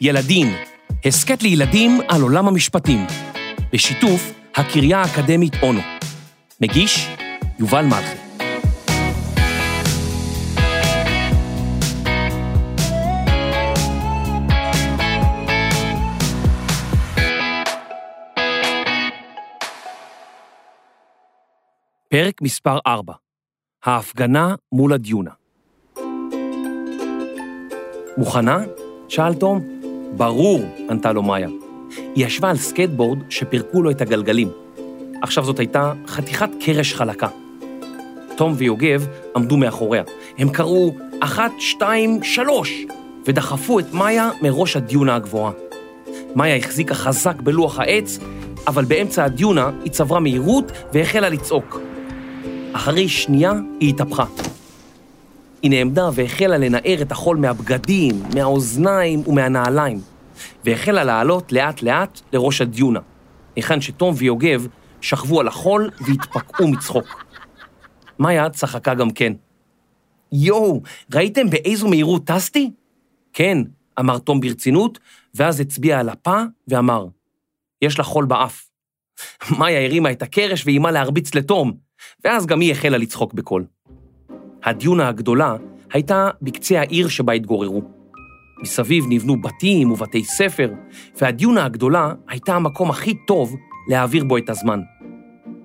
ילדים, הסכת לילדים על עולם המשפטים, בשיתוף הקריה האקדמית אונו. מגיש, יובל מלכי. פרק מספר 4 ההפגנה מול הדיונה. מוכנה? שאל תום. ברור, ענתה לו מאיה. היא ישבה על סקטבורד שפירקו לו את הגלגלים. עכשיו זאת הייתה חתיכת קרש חלקה. תום ויוגב עמדו מאחוריה. הם קראו אחת, שתיים, שלוש, ודחפו את מאיה מראש הדיונה הגבוהה. מאיה החזיקה חזק בלוח העץ, אבל באמצע הדיונה היא צברה מהירות והחלה לצעוק. אחרי שנייה היא התהפכה. היא נעמדה והחלה לנער את החול מהבגדים, מהאוזניים ומהנעליים, והחלה לעלות לאט-לאט לראש הדיונה, היכן שתום ויוגב שכבו על החול והתפקעו מצחוק. מאיה צחקה גם כן. יואו, ראיתם באיזו מהירות טסתי? כן, אמר תום ברצינות, ואז הצביע על הפה ואמר, יש לה חול באף. מאיה הרימה את הקרש ואיימה להרביץ לתום, ואז גם היא החלה לצחוק בקול. הדיונה הגדולה הייתה בקצה העיר שבה התגוררו. מסביב נבנו בתים ובתי ספר, והדיונה הגדולה הייתה המקום הכי טוב להעביר בו את הזמן.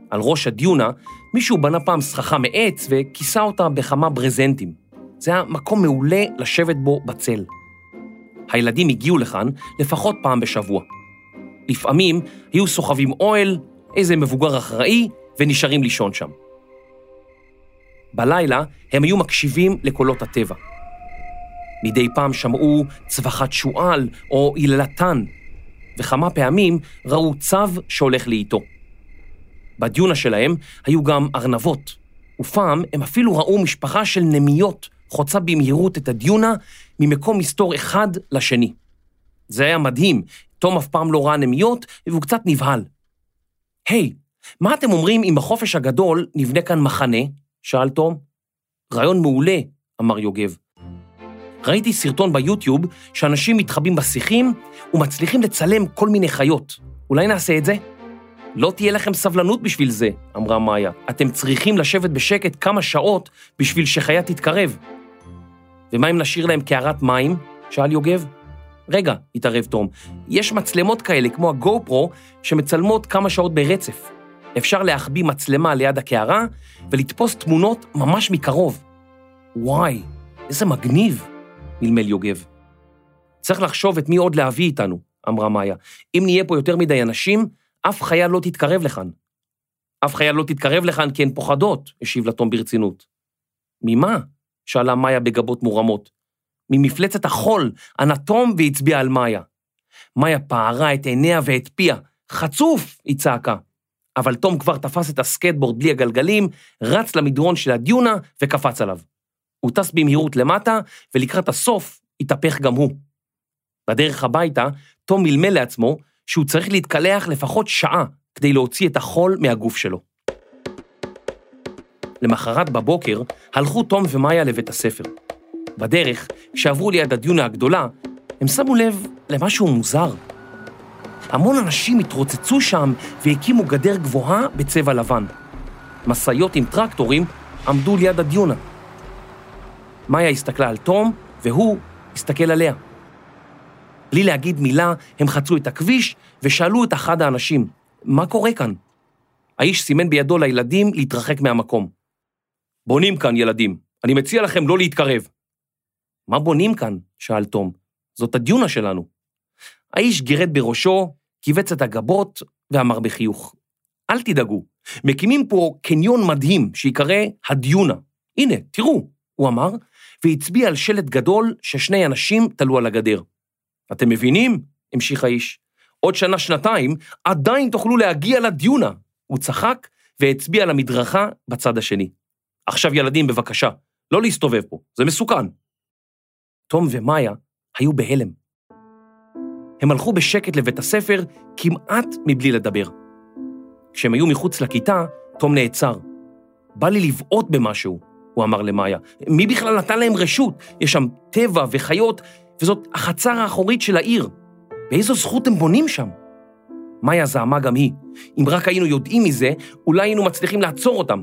על ראש הדיונה מישהו בנה פעם סככה מעץ וכיסה אותה בכמה ברזנטים. זה היה מקום מעולה לשבת בו בצל. הילדים הגיעו לכאן לפחות פעם בשבוע. לפעמים היו סוחבים אוהל, איזה מבוגר אחראי, ונשארים לישון שם. בלילה הם היו מקשיבים לקולות הטבע. מדי פעם שמעו צווחת שועל או יללתן, וכמה פעמים ראו צו שהולך לאיתו. בדיונה שלהם היו גם ארנבות, ופעם הם אפילו ראו משפחה של נמיות חוצה במהירות את הדיונה ממקום מסתור אחד לשני. זה היה מדהים, תום אף פעם לא ראה נמיות והוא קצת נבהל. היי, hey, מה אתם אומרים אם בחופש הגדול נבנה כאן מחנה? שאל תום. רעיון מעולה, אמר יוגב. ראיתי סרטון ביוטיוב שאנשים מתחבאים בשיחים ומצליחים לצלם כל מיני חיות. אולי נעשה את זה? לא תהיה לכם סבלנות בשביל זה, אמרה מאיה. אתם צריכים לשבת בשקט כמה שעות בשביל שחיה תתקרב. ומה אם נשאיר להם קערת מים? שאל יוגב. רגע, התערב תום, יש מצלמות כאלה כמו הגו פרו שמצלמות כמה שעות ברצף. אפשר להחביא מצלמה ליד הקערה ולתפוס תמונות ממש מקרוב. וואי, איזה מגניב, מלמל יוגב. צריך לחשוב את מי עוד להביא איתנו, אמרה מאיה. אם נהיה פה יותר מדי אנשים, אף חיה לא תתקרב לכאן. אף חיה לא תתקרב לכאן כי הן פוחדות, השיב לתום ברצינות. ממה? שאלה מאיה בגבות מורמות. ממפלצת החול, ענה תום והצביע על מאיה. מאיה פערה את עיניה ואת פיה. חצוף! היא צעקה. אבל תום כבר תפס את הסקטבורד בלי הגלגלים, רץ למדרון של הדיונה וקפץ עליו. הוא טס במהירות למטה, ולקראת הסוף התהפך גם הוא. בדרך הביתה, תום מלמל לעצמו שהוא צריך להתקלח לפחות שעה כדי להוציא את החול מהגוף שלו. למחרת בבוקר הלכו תום ומאיה לבית הספר. בדרך, כשעברו ליד הדיונה הגדולה, הם שמו לב למשהו מוזר. המון אנשים התרוצצו שם והקימו גדר גבוהה בצבע לבן. משאיות עם טרקטורים עמדו ליד הדיונה. מאיה הסתכלה על תום, והוא הסתכל עליה. בלי להגיד מילה, הם חצו את הכביש ושאלו את אחד האנשים, מה קורה כאן? האיש סימן בידו לילדים להתרחק מהמקום. בונים כאן, ילדים. אני מציע לכם לא להתקרב. מה בונים כאן? שאל תום. זאת הדיונה שלנו. האיש גירד בראשו, כיווץ את הגבות ואמר בחיוך, אל תדאגו, מקימים פה קניון מדהים שיקרא הדיונה. הנה, תראו, הוא אמר, והצביע על שלט גדול ששני אנשים תלו על הגדר. אתם מבינים? המשיך האיש. עוד שנה-שנתיים עדיין תוכלו להגיע לדיונה. הוא צחק והצביע על המדרכה בצד השני. עכשיו ילדים, בבקשה, לא להסתובב פה, זה מסוכן. תום ומאיה היו בהלם. הם הלכו בשקט לבית הספר כמעט מבלי לדבר. כשהם היו מחוץ לכיתה, תום נעצר. בא לי לבעוט במשהו, הוא אמר למאיה. מי בכלל נתן להם רשות? יש שם טבע וחיות, וזאת החצר האחורית של העיר. באיזו זכות הם בונים שם? מאיה זעמה גם היא. אם רק היינו יודעים מזה, אולי היינו מצליחים לעצור אותם.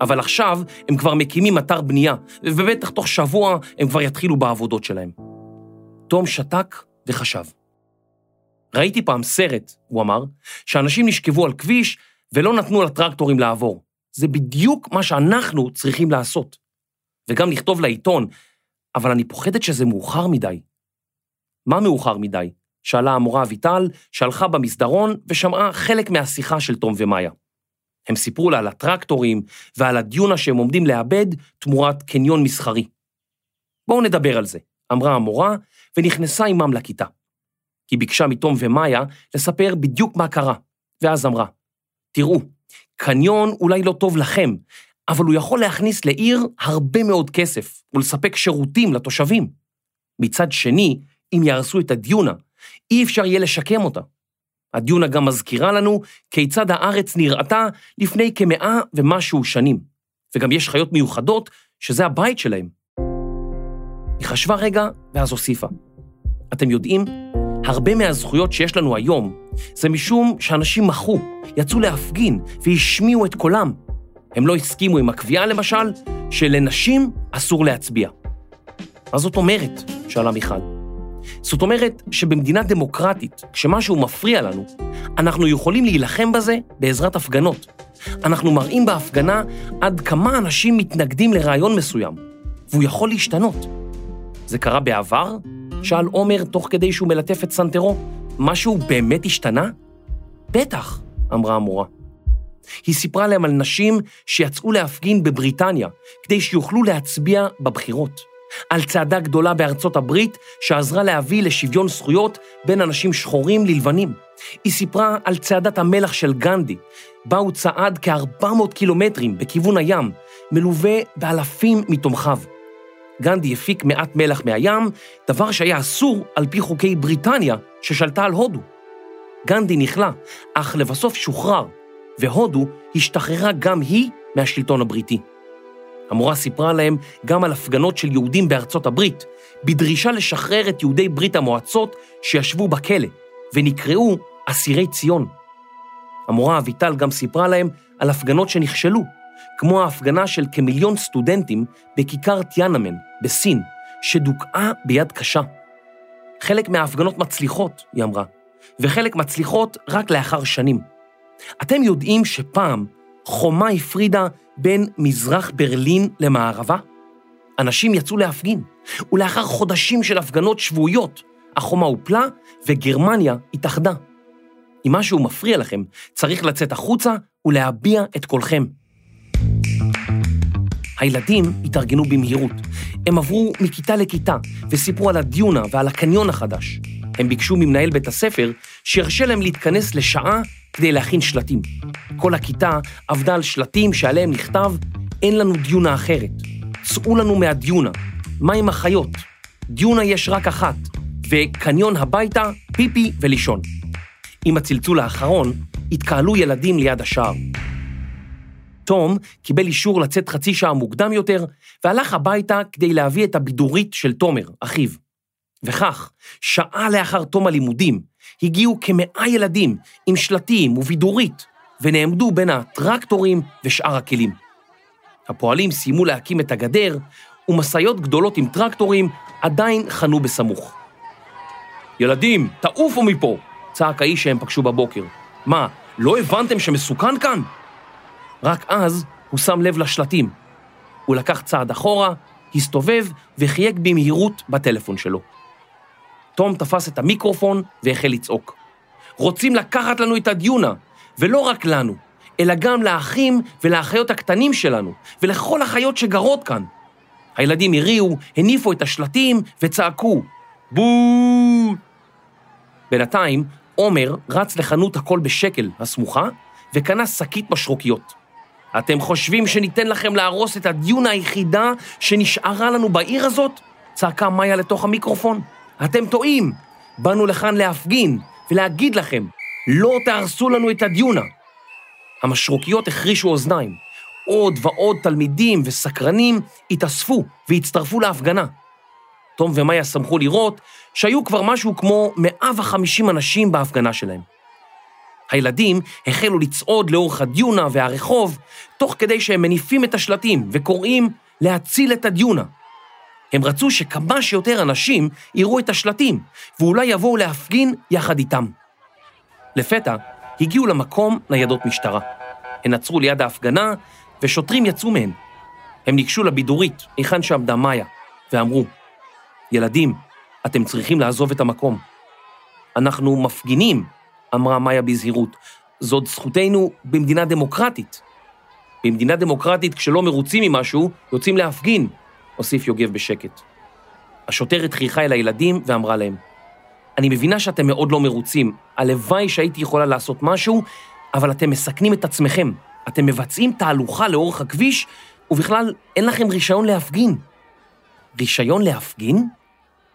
אבל עכשיו הם כבר מקימים אתר בנייה, ובטח תוך שבוע הם כבר יתחילו בעבודות שלהם. תום שתק וחשב. ראיתי פעם סרט, הוא אמר, שאנשים נשכבו על כביש ולא נתנו לטרקטורים לעבור. זה בדיוק מה שאנחנו צריכים לעשות. וגם לכתוב לעיתון, אבל אני פוחדת שזה מאוחר מדי. מה מאוחר מדי? שאלה המורה אביטל, שהלכה במסדרון ושמעה חלק מהשיחה של תום ומאיה. הם סיפרו לה על הטרקטורים ועל הדיונה שהם עומדים לאבד תמורת קניון מסחרי. בואו נדבר על זה, אמרה המורה, ונכנסה עמם לכיתה. היא ביקשה מתום ומאיה לספר בדיוק מה קרה, ואז אמרה, תראו, קניון אולי לא טוב לכם, אבל הוא יכול להכניס לעיר הרבה מאוד כסף ולספק שירותים לתושבים. מצד שני, אם יהרסו את הדיונה, אי אפשר יהיה לשקם אותה. הדיונה גם מזכירה לנו כיצד הארץ נראתה לפני כמאה ומשהו שנים, וגם יש חיות מיוחדות שזה הבית שלהם. היא חשבה רגע ואז הוסיפה. אתם יודעים, הרבה מהזכויות שיש לנו היום זה משום שאנשים מחו, יצאו להפגין והשמיעו את קולם. הם לא הסכימו עם הקביעה, למשל, שלנשים אסור להצביע. מה זאת אומרת? שאלה מיכל. זאת אומרת שבמדינה דמוקרטית, כשמשהו מפריע לנו, אנחנו יכולים להילחם בזה בעזרת הפגנות. אנחנו מראים בהפגנה עד כמה אנשים מתנגדים לרעיון מסוים, והוא יכול להשתנות. זה קרה בעבר? שאל עומר תוך כדי שהוא מלטף את סנטרו. משהו באמת השתנה? בטח, אמרה המורה. היא סיפרה להם על נשים שיצאו להפגין בבריטניה כדי שיוכלו להצביע בבחירות. על צעדה גדולה בארצות הברית שעזרה להביא לשוויון זכויות בין אנשים שחורים ללבנים. היא סיפרה על צעדת המלח של גנדי, בה הוא צעד כ-400 קילומטרים בכיוון הים, מלווה באלפים מתומכיו. גנדי הפיק מעט מלח מהים, דבר שהיה אסור על פי חוקי בריטניה ששלטה על הודו. גנדי נכלא, אך לבסוף שוחרר, והודו השתחררה גם היא מהשלטון הבריטי. המורה סיפרה להם גם על הפגנות של יהודים בארצות הברית, בדרישה לשחרר את יהודי ברית המועצות שישבו בכלא, ונקראו אסירי ציון. המורה אביטל גם סיפרה להם על הפגנות שנכשלו, כמו ההפגנה של כמיליון סטודנטים בכיכר טיאנמן בסין, שדוכאה ביד קשה. חלק מההפגנות מצליחות, היא אמרה, וחלק מצליחות רק לאחר שנים. אתם יודעים שפעם חומה הפרידה בין מזרח ברלין למערבה? אנשים יצאו להפגין, ולאחר חודשים של הפגנות שבועיות, החומה הופלה וגרמניה התאחדה. אם משהו מפריע לכם, צריך לצאת החוצה ולהביע את קולכם. הילדים התארגנו במהירות. הם עברו מכיתה לכיתה וסיפרו על הדיונה ועל הקניון החדש. הם ביקשו ממנהל בית הספר שירשה להם להתכנס לשעה כדי להכין שלטים. כל הכיתה עבדה על שלטים שעליהם נכתב, אין לנו דיונה אחרת. צאו לנו מהדיונה. מה עם החיות? דיונה יש רק אחת, וקניון הביתה, פיפי ולישון. עם הצלצול האחרון, התקהלו ילדים ליד השער. תום קיבל אישור לצאת חצי שעה מוקדם יותר, והלך הביתה כדי להביא את הבידורית של תומר, אחיו. וכך, שעה לאחר תום הלימודים, הגיעו כמאה ילדים עם שלטים ובידורית, ונעמדו בין הטרקטורים ושאר הכלים. הפועלים סיימו להקים את הגדר, ומשאיות גדולות עם טרקטורים עדיין חנו בסמוך. ילדים, תעופו מפה! צעק האיש שהם פגשו בבוקר. מה, לא הבנתם שמסוכן כאן? רק אז הוא שם לב לשלטים. הוא לקח צעד אחורה, הסתובב וחייג במהירות בטלפון שלו. תום תפס את המיקרופון והחל לצעוק. רוצים לקחת לנו את הדיונה, ולא רק לנו, אלא גם לאחים ולאחיות הקטנים שלנו, ולכל החיות שגרות כאן. הילדים הריעו, הניפו את השלטים וצעקו, בואו! בינתיים, עומר רץ לחנות הכל בשקל הסמוכה, וקנה שקית משרוקיות. אתם חושבים שניתן לכם להרוס את הדיונה היחידה שנשארה לנו בעיר הזאת? צעקה מאיה לתוך המיקרופון. אתם טועים. באנו לכאן להפגין ולהגיד לכם, לא תהרסו לנו את הדיונה. המשרוקיות החרישו אוזניים. עוד ועוד תלמידים וסקרנים התאספו והצטרפו להפגנה. תום ומאיה שמחו לראות שהיו כבר משהו כמו 150 אנשים בהפגנה שלהם. הילדים החלו לצעוד לאורך הדיונה והרחוב, תוך כדי שהם מניפים את השלטים וקוראים להציל את הדיונה. הם רצו שכמה שיותר אנשים יראו את השלטים, ואולי יבואו להפגין יחד איתם. לפתע הגיעו למקום ניידות משטרה. הן עצרו ליד ההפגנה, ושוטרים יצאו מהן. הם ניגשו לבידורית, היכן שעמדה מאיה, ואמרו, ילדים, אתם צריכים לעזוב את המקום. אנחנו מפגינים, אמרה מאיה בזהירות. זאת זכותנו במדינה דמוקרטית. במדינה דמוקרטית, כשלא מרוצים ממשהו, יוצאים להפגין, הוסיף יוגב בשקט. השוטרת חייכה אל הילדים ואמרה להם, אני מבינה שאתם מאוד לא מרוצים, הלוואי שהייתי יכולה לעשות משהו, אבל אתם מסכנים את עצמכם. אתם מבצעים תהלוכה לאורך הכביש, ובכלל אין לכם רישיון להפגין. רישיון להפגין?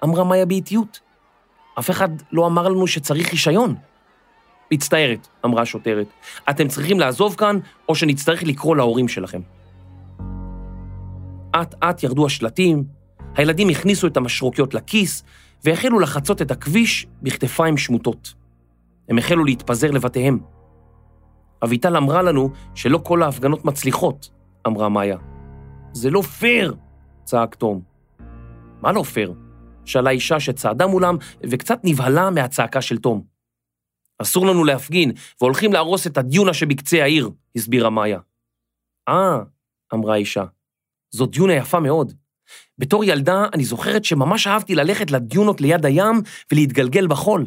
אמרה מאיה באיטיות. אף אחד לא אמר לנו שצריך רישיון. מצטערת, אמרה השוטרת. אתם צריכים לעזוב כאן, או שנצטרך לקרוא להורים שלכם. אט-אט ירדו השלטים, הילדים הכניסו את המשרוקיות לכיס, והחלו לחצות את הכביש בכתפיים שמוטות. הם החלו להתפזר לבתיהם. אביטל אמרה לנו שלא כל ההפגנות מצליחות, אמרה מאיה. זה לא פייר! צעק תום. מה לא פייר? שאלה אישה שצעדה מולם וקצת נבהלה מהצעקה של תום. אסור לנו להפגין, והולכים להרוס את הדיונה שבקצה העיר, הסבירה מאיה. אה, אמרה האישה, זאת דיונה יפה מאוד. בתור ילדה אני זוכרת שממש אהבתי ללכת לדיונות ליד הים ולהתגלגל בחול.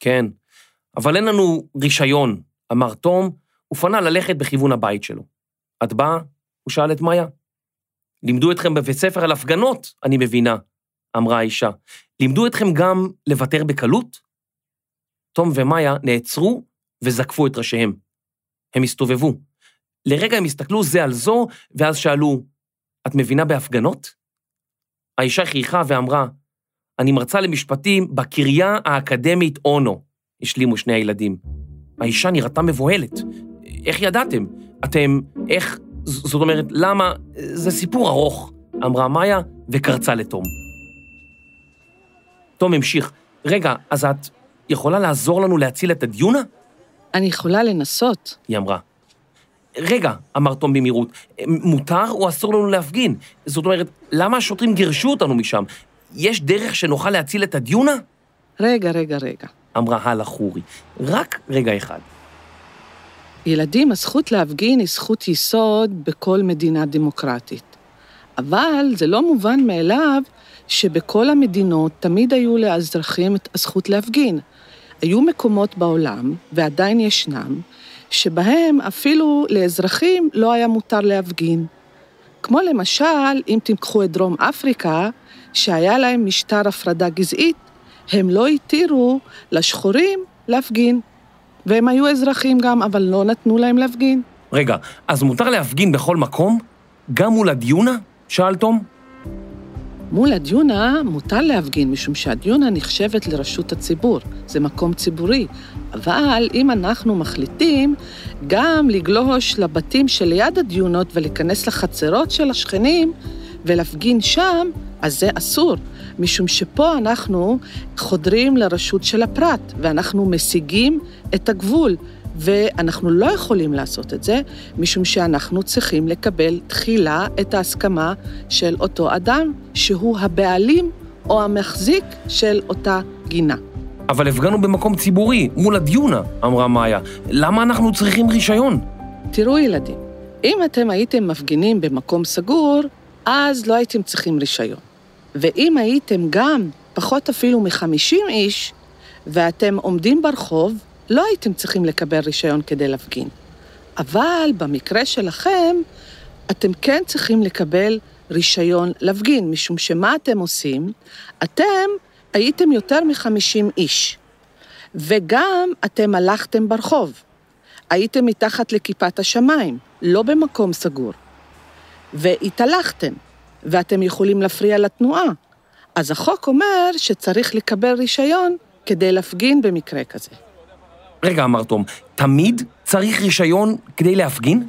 כן, אבל אין לנו רישיון, אמר תום, ופנה ללכת בכיוון הבית שלו. את באה? הוא שאל את מאיה. לימדו אתכם בבית ספר על הפגנות, אני מבינה, אמרה האישה. לימדו אתכם גם לוותר בקלות? תום ומאיה נעצרו וזקפו את ראשיהם. הם הסתובבו. לרגע הם הסתכלו זה על זו, ואז שאלו, את מבינה בהפגנות? האישה חייכה ואמרה, אני מרצה למשפטים בקריה האקדמית אונו, השלימו שני הילדים. האישה נראתה מבוהלת. איך ידעתם? אתם, איך, זאת אומרת, למה? זה סיפור ארוך, אמרה מאיה וקרצה לתום. תום המשיך, רגע, אז את יכולה לעזור לנו להציל את הדיונה? אני יכולה לנסות. היא אמרה. רגע, אמר תום במהירות, מותר או אסור לנו להפגין? זאת אומרת, למה השוטרים גירשו אותנו משם? יש דרך שנוכל להציל את הדיונה? רגע, רגע, רגע. אמרה הלה חורי. רק רגע אחד. ילדים, הזכות להפגין היא זכות יסוד בכל מדינה דמוקרטית. אבל זה לא מובן מאליו שבכל המדינות תמיד היו לאזרחים את הזכות להפגין. היו מקומות בעולם, ועדיין ישנם, שבהם אפילו לאזרחים לא היה מותר להפגין. כמו למשל, אם תיקחו את דרום אפריקה, שהיה להם משטר הפרדה גזעית, הם לא התירו לשחורים להפגין. והם היו אזרחים גם, אבל לא נתנו להם להפגין. רגע, אז מותר להפגין בכל מקום? גם מול הדיונה? שאל תום. מול הדיונה מותר להפגין, משום שהדיונה נחשבת לרשות הציבור, זה מקום ציבורי. אבל אם אנחנו מחליטים גם לגלוש לבתים שליד הדיונות ולהיכנס לחצרות של השכנים ולהפגין שם, אז זה אסור, משום שפה אנחנו חודרים לרשות של הפרט, ואנחנו משיגים את הגבול. ואנחנו לא יכולים לעשות את זה, משום שאנחנו צריכים לקבל תחילה את ההסכמה של אותו אדם, שהוא הבעלים או המחזיק של אותה גינה. אבל הפגנו במקום ציבורי, מול הדיונה, אמרה מאיה. למה אנחנו צריכים רישיון? תראו, ילדים, אם אתם הייתם מפגינים במקום סגור, אז לא הייתם צריכים רישיון. ואם הייתם גם פחות אפילו מחמישים איש, ואתם עומדים ברחוב, לא הייתם צריכים לקבל רישיון כדי להפגין. אבל במקרה שלכם, אתם כן צריכים לקבל רישיון להפגין, משום שמה אתם עושים? אתם הייתם יותר מחמישים איש, וגם אתם הלכתם ברחוב. הייתם מתחת לכיפת השמיים, לא במקום סגור. והתהלכתם, ואתם יכולים להפריע לתנועה. אז החוק אומר שצריך לקבל רישיון כדי להפגין במקרה כזה. רגע, אמר תום, תמיד צריך רישיון כדי להפגין?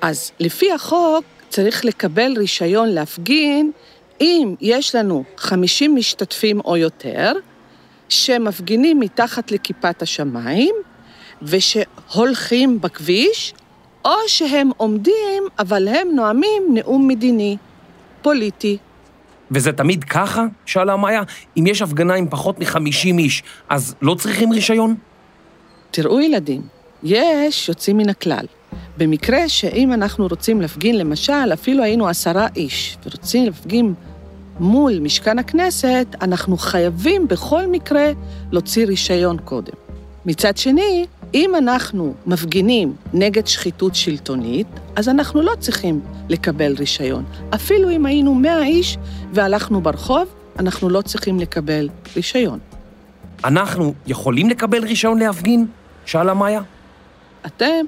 אז לפי החוק צריך לקבל רישיון להפגין אם יש לנו 50 משתתפים או יותר, שמפגינים מתחת לכיפת השמיים, ושהולכים בכביש, או שהם עומדים, אבל הם נואמים נאום מדיני, פוליטי. וזה תמיד ככה? שאלה מאיה. אם יש הפגנה עם פחות מ-50 איש, אז לא צריכים רישיון? תראו ילדים, יש יוצאים מן הכלל. במקרה שאם אנחנו רוצים להפגין, למשל, אפילו היינו עשרה איש, ורוצים להפגין מול משכן הכנסת, אנחנו חייבים בכל מקרה להוציא רישיון קודם. מצד שני, אם אנחנו מפגינים נגד שחיתות שלטונית, אז אנחנו לא צריכים לקבל רישיון. אפילו אם היינו 100 איש והלכנו ברחוב, אנחנו לא צריכים לקבל רישיון. אנחנו יכולים לקבל רישיון להפגין? שאלה מאיה. אתם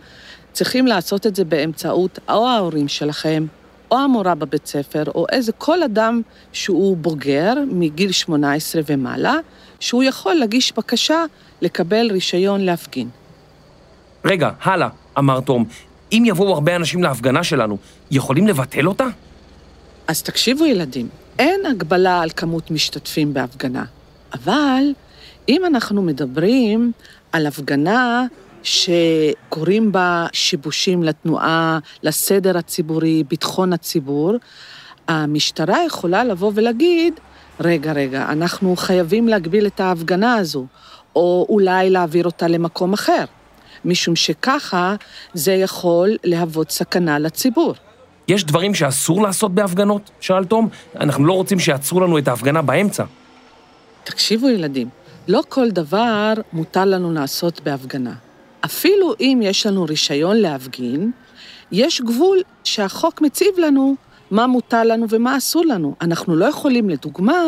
צריכים לעשות את זה באמצעות או ההורים שלכם, או המורה בבית ספר, או איזה כל אדם שהוא בוגר מגיל 18 ומעלה, שהוא יכול להגיש בקשה לקבל רישיון להפגין. רגע, הלאה, אמר תום. אם יבואו הרבה אנשים להפגנה שלנו, יכולים לבטל אותה? אז תקשיבו, ילדים, אין הגבלה על כמות משתתפים בהפגנה, אבל אם אנחנו מדברים על הפגנה שקורים בה שיבושים לתנועה, לסדר הציבורי, ביטחון הציבור, המשטרה יכולה לבוא ולהגיד, רגע, רגע, אנחנו חייבים להגביל את ההפגנה הזו, או אולי להעביר אותה למקום אחר, משום שככה זה יכול להוות סכנה לציבור. יש דברים שאסור לעשות בהפגנות? שאל תום. אנחנו לא רוצים שיעצרו לנו את ההפגנה באמצע. תקשיבו, ילדים, לא כל דבר מותר לנו לעשות בהפגנה. אפילו אם יש לנו רישיון להפגין, יש גבול שהחוק מציב לנו מה מותר לנו ומה אסור לנו. אנחנו לא יכולים, לדוגמה,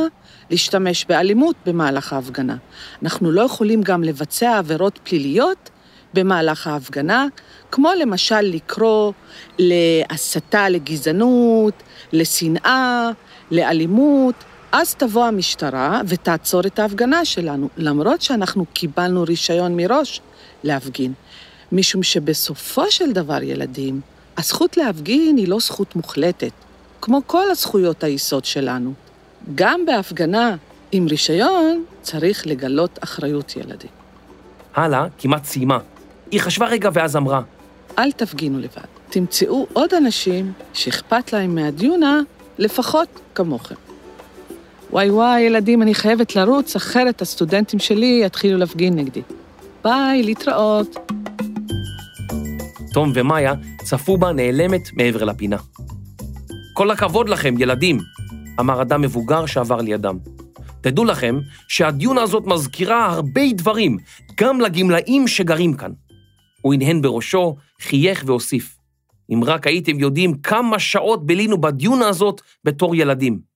להשתמש באלימות במהלך ההפגנה. אנחנו לא יכולים גם לבצע עבירות פליליות במהלך ההפגנה, כמו למשל לקרוא להסתה לגזענות, לשנאה, לאלימות, אז תבוא המשטרה ותעצור את ההפגנה שלנו, למרות שאנחנו קיבלנו רישיון מראש להפגין. משום שבסופו של דבר, ילדים, הזכות להפגין היא לא זכות מוחלטת, כמו כל הזכויות היסוד שלנו. גם בהפגנה עם רישיון צריך לגלות אחריות ילדים. הלאה כמעט סיימה. היא חשבה רגע ואז אמרה, אל תפגינו לבד. תמצאו עוד אנשים שאכפת להם מהדיונה, לפחות כמוכם. וואי וואי, ילדים, אני חייבת לרוץ, אחרת הסטודנטים שלי יתחילו להפגין נגדי. ביי, להתראות. תום ומאיה צפו בה נעלמת מעבר לפינה. כל הכבוד לכם, ילדים, אמר אדם מבוגר שעבר לידם. תדעו לכם שהדיונה הזאת מזכירה הרבה דברים, גם לגמלאים שגרים כאן. הוא הנהן בראשו, חייך והוסיף. אם רק הייתם יודעים כמה שעות בילינו בדיונה הזאת בתור ילדים.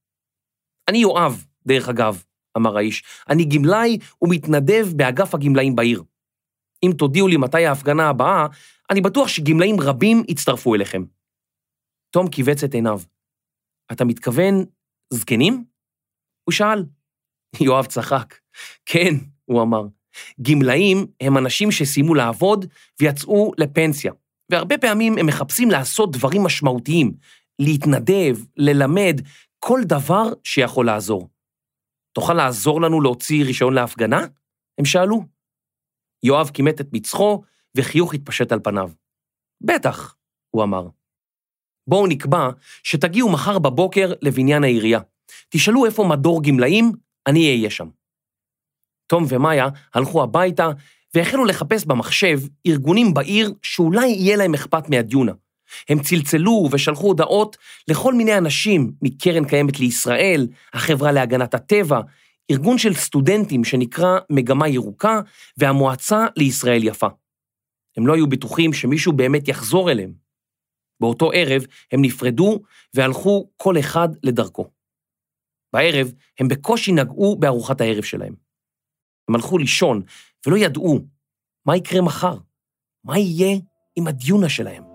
אני יואב, דרך אגב, אמר האיש. אני גמלאי ומתנדב באגף הגמלאים בעיר. אם תודיעו לי מתי ההפגנה הבאה, אני בטוח שגמלאים רבים יצטרפו אליכם. תום כיווץ את עיניו. אתה מתכוון זקנים? הוא שאל. יואב צחק. כן, הוא אמר. גמלאים הם אנשים שסיימו לעבוד ויצאו לפנסיה, והרבה פעמים הם מחפשים לעשות דברים משמעותיים, להתנדב, ללמד, כל דבר שיכול לעזור. תוכל לעזור לנו להוציא רישיון להפגנה? הם שאלו. יואב כימת את מצחו, וחיוך התפשט על פניו. בטח, הוא אמר. בואו נקבע שתגיעו מחר בבוקר לבניין העירייה. תשאלו איפה מדור גמלאים, אני אהיה שם. תום ומאיה הלכו הביתה והחלו לחפש במחשב ארגונים בעיר שאולי יהיה להם אכפת מהדיונה. הם צלצלו ושלחו הודעות לכל מיני אנשים מקרן קיימת לישראל, החברה להגנת הטבע, ארגון של סטודנטים שנקרא מגמה ירוקה והמועצה לישראל יפה. הם לא היו בטוחים שמישהו באמת יחזור אליהם. באותו ערב הם נפרדו והלכו כל אחד לדרכו. בערב הם בקושי נגעו בארוחת הערב שלהם. הם הלכו לישון ולא ידעו מה יקרה מחר, מה יהיה עם הדיונה שלהם.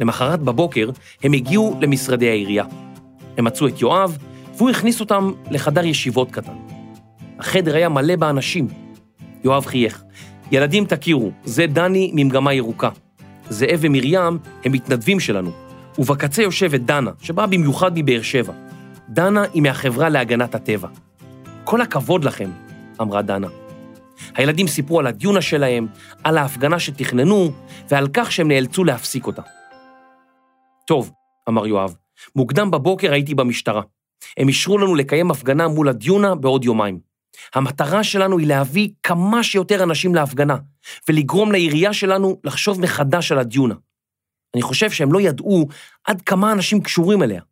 למחרת בבוקר הם הגיעו למשרדי העירייה. הם מצאו את יואב, והוא הכניס אותם לחדר ישיבות קטן. החדר היה מלא באנשים. יואב חייך. ילדים תכירו, זה דני ממגמה ירוקה. זאב ומרים הם מתנדבים שלנו. ובקצה יושבת דנה, שבאה במיוחד מבאר שבע. דנה היא מהחברה להגנת הטבע. כל הכבוד לכם, אמרה דנה. הילדים סיפרו על הדיונה שלהם, על ההפגנה שתכננו, ועל כך שהם נאלצו להפסיק אותה. טוב, אמר יואב, מוקדם בבוקר הייתי במשטרה. הם אישרו לנו לקיים הפגנה מול הדיונה בעוד יומיים. המטרה שלנו היא להביא כמה שיותר אנשים להפגנה, ולגרום לעירייה שלנו לחשוב מחדש על הדיונה. אני חושב שהם לא ידעו עד כמה אנשים קשורים אליה.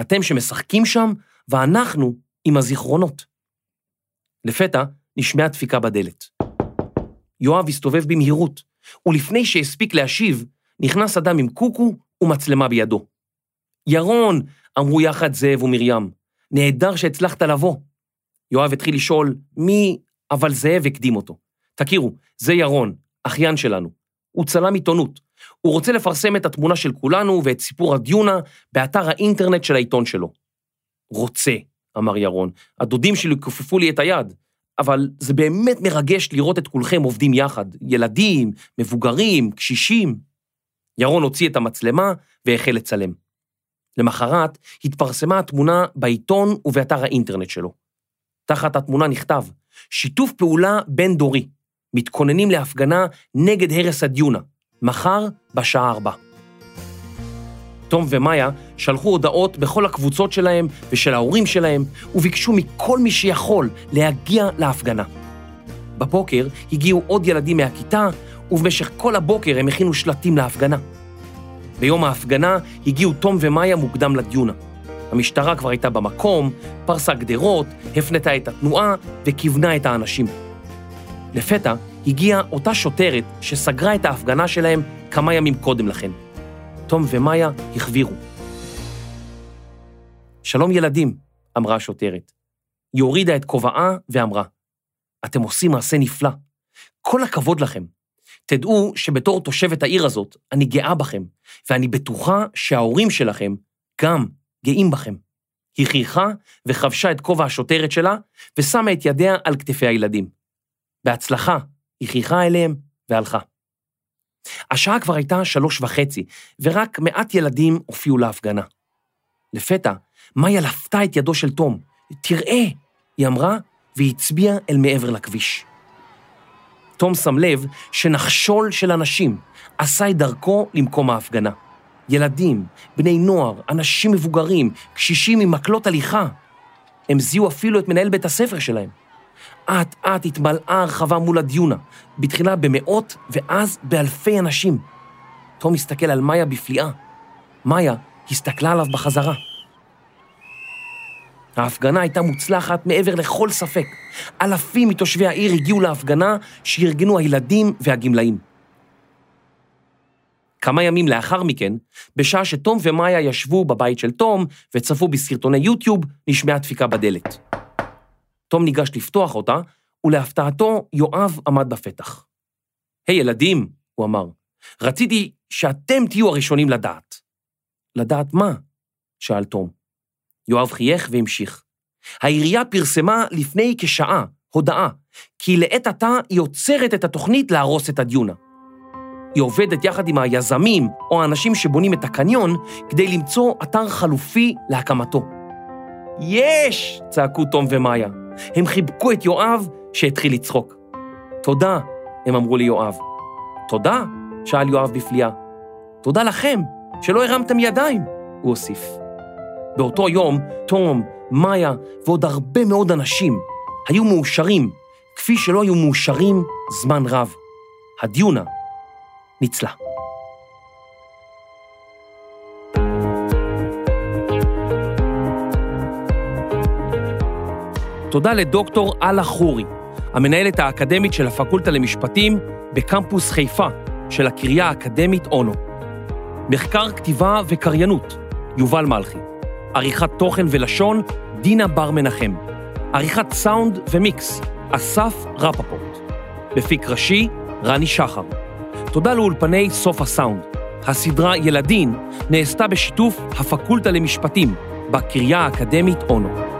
אתם שמשחקים שם, ואנחנו עם הזיכרונות. לפתע נשמעה דפיקה בדלת. יואב הסתובב במהירות, ולפני שהספיק להשיב, נכנס אדם עם קוקו ומצלמה בידו. ירון, אמרו יחד זאב ומרים, נהדר שהצלחת לבוא. יואב התחיל לשאול מי, אבל זאב הקדים אותו. תכירו, זה ירון, אחיין שלנו. הוא צלם עיתונות. הוא רוצה לפרסם את התמונה של כולנו ואת סיפור הדיונה באתר האינטרנט של העיתון שלו. רוצה, אמר ירון, הדודים שלי כופפו לי את היד, אבל זה באמת מרגש לראות את כולכם עובדים יחד, ילדים, מבוגרים, קשישים. ירון הוציא את המצלמה והחל לצלם. למחרת התפרסמה התמונה בעיתון ובאתר האינטרנט שלו. תחת התמונה נכתב, שיתוף פעולה בין-דורי, מתכוננים להפגנה נגד הרס הדיונה, מחר בשעה ארבע. תום ומאיה שלחו הודעות בכל הקבוצות שלהם ושל ההורים שלהם, וביקשו מכל מי שיכול להגיע להפגנה. בבוקר הגיעו עוד ילדים מהכיתה, ובמשך כל הבוקר הם הכינו שלטים להפגנה. ביום ההפגנה הגיעו תום ומאיה מוקדם לדיונה. המשטרה כבר הייתה במקום, פרסה גדרות, הפנתה את התנועה וכיוונה את האנשים. לפתע הגיעה אותה שוטרת שסגרה את ההפגנה שלהם כמה ימים קודם לכן. תום ומאיה החבירו. שלום ילדים, אמרה השוטרת. היא הורידה את כובעה ואמרה, אתם עושים מעשה נפלא. כל הכבוד לכם. תדעו שבתור תושבת העיר הזאת, אני גאה בכם, ואני בטוחה שההורים שלכם גם גאים בכם. היא חייכה וחבשה את כובע השוטרת שלה, ושמה את ידיה על כתפי הילדים. בהצלחה, היא חייכה אליהם והלכה. השעה כבר הייתה שלוש וחצי, ורק מעט ילדים הופיעו להפגנה. לפתע, מאיה לפתה את ידו של תום. תראה, היא אמרה, והצביעה אל מעבר לכביש. תום שם לב שנחשול של אנשים עשה את דרכו למקום ההפגנה. ילדים, בני נוער, אנשים מבוגרים, קשישים עם מקלות הליכה. הם זיהו אפילו את מנהל בית הספר שלהם. אט אט התמלאה הרחבה מול הדיונה, בתחילה במאות ואז באלפי אנשים. תום הסתכל על מאיה בפליאה. מאיה הסתכלה עליו בחזרה. ההפגנה הייתה מוצלחת מעבר לכל ספק. אלפים מתושבי העיר הגיעו להפגנה שארגנו הילדים והגמלאים. כמה ימים לאחר מכן, בשעה שתום ומאיה ישבו בבית של תום וצפו בסרטוני יוטיוב, נשמעה דפיקה בדלת. תום ניגש לפתוח אותה, ולהפתעתו יואב עמד בפתח. היי hey, ילדים, הוא אמר, רציתי שאתם תהיו הראשונים לדעת. לדעת מה? שאל תום. יואב חייך והמשיך. העירייה פרסמה לפני כשעה הודעה כי לעת עתה היא עוצרת את התוכנית להרוס את הדיונה. היא עובדת יחד עם היזמים או האנשים שבונים את הקניון כדי למצוא אתר חלופי להקמתו. יש! צעקו תום ומאיה. הם חיבקו את יואב שהתחיל לצחוק. תודה, הם אמרו ליואב. תודה? שאל יואב בפליאה. תודה לכם, שלא הרמתם ידיים, הוא הוסיף. באותו יום, תום, מאיה ועוד הרבה מאוד אנשים היו מאושרים, כפי שלא היו מאושרים זמן רב. הדיונה ניצלה. תודה לדוקטור אללה חורי, המנהלת האקדמית של הפקולטה למשפטים בקמפוס חיפה של הקריה האקדמית אונו. מחקר כתיבה וקריינות, יובל מלכי. עריכת תוכן ולשון, דינה בר מנחם. עריכת סאונד ומיקס, אסף רפפורט. מפיק ראשי, רני שחר. תודה לאולפני סוף הסאונד. הסדרה ילדין נעשתה בשיתוף הפקולטה למשפטים בקריה האקדמית אונו.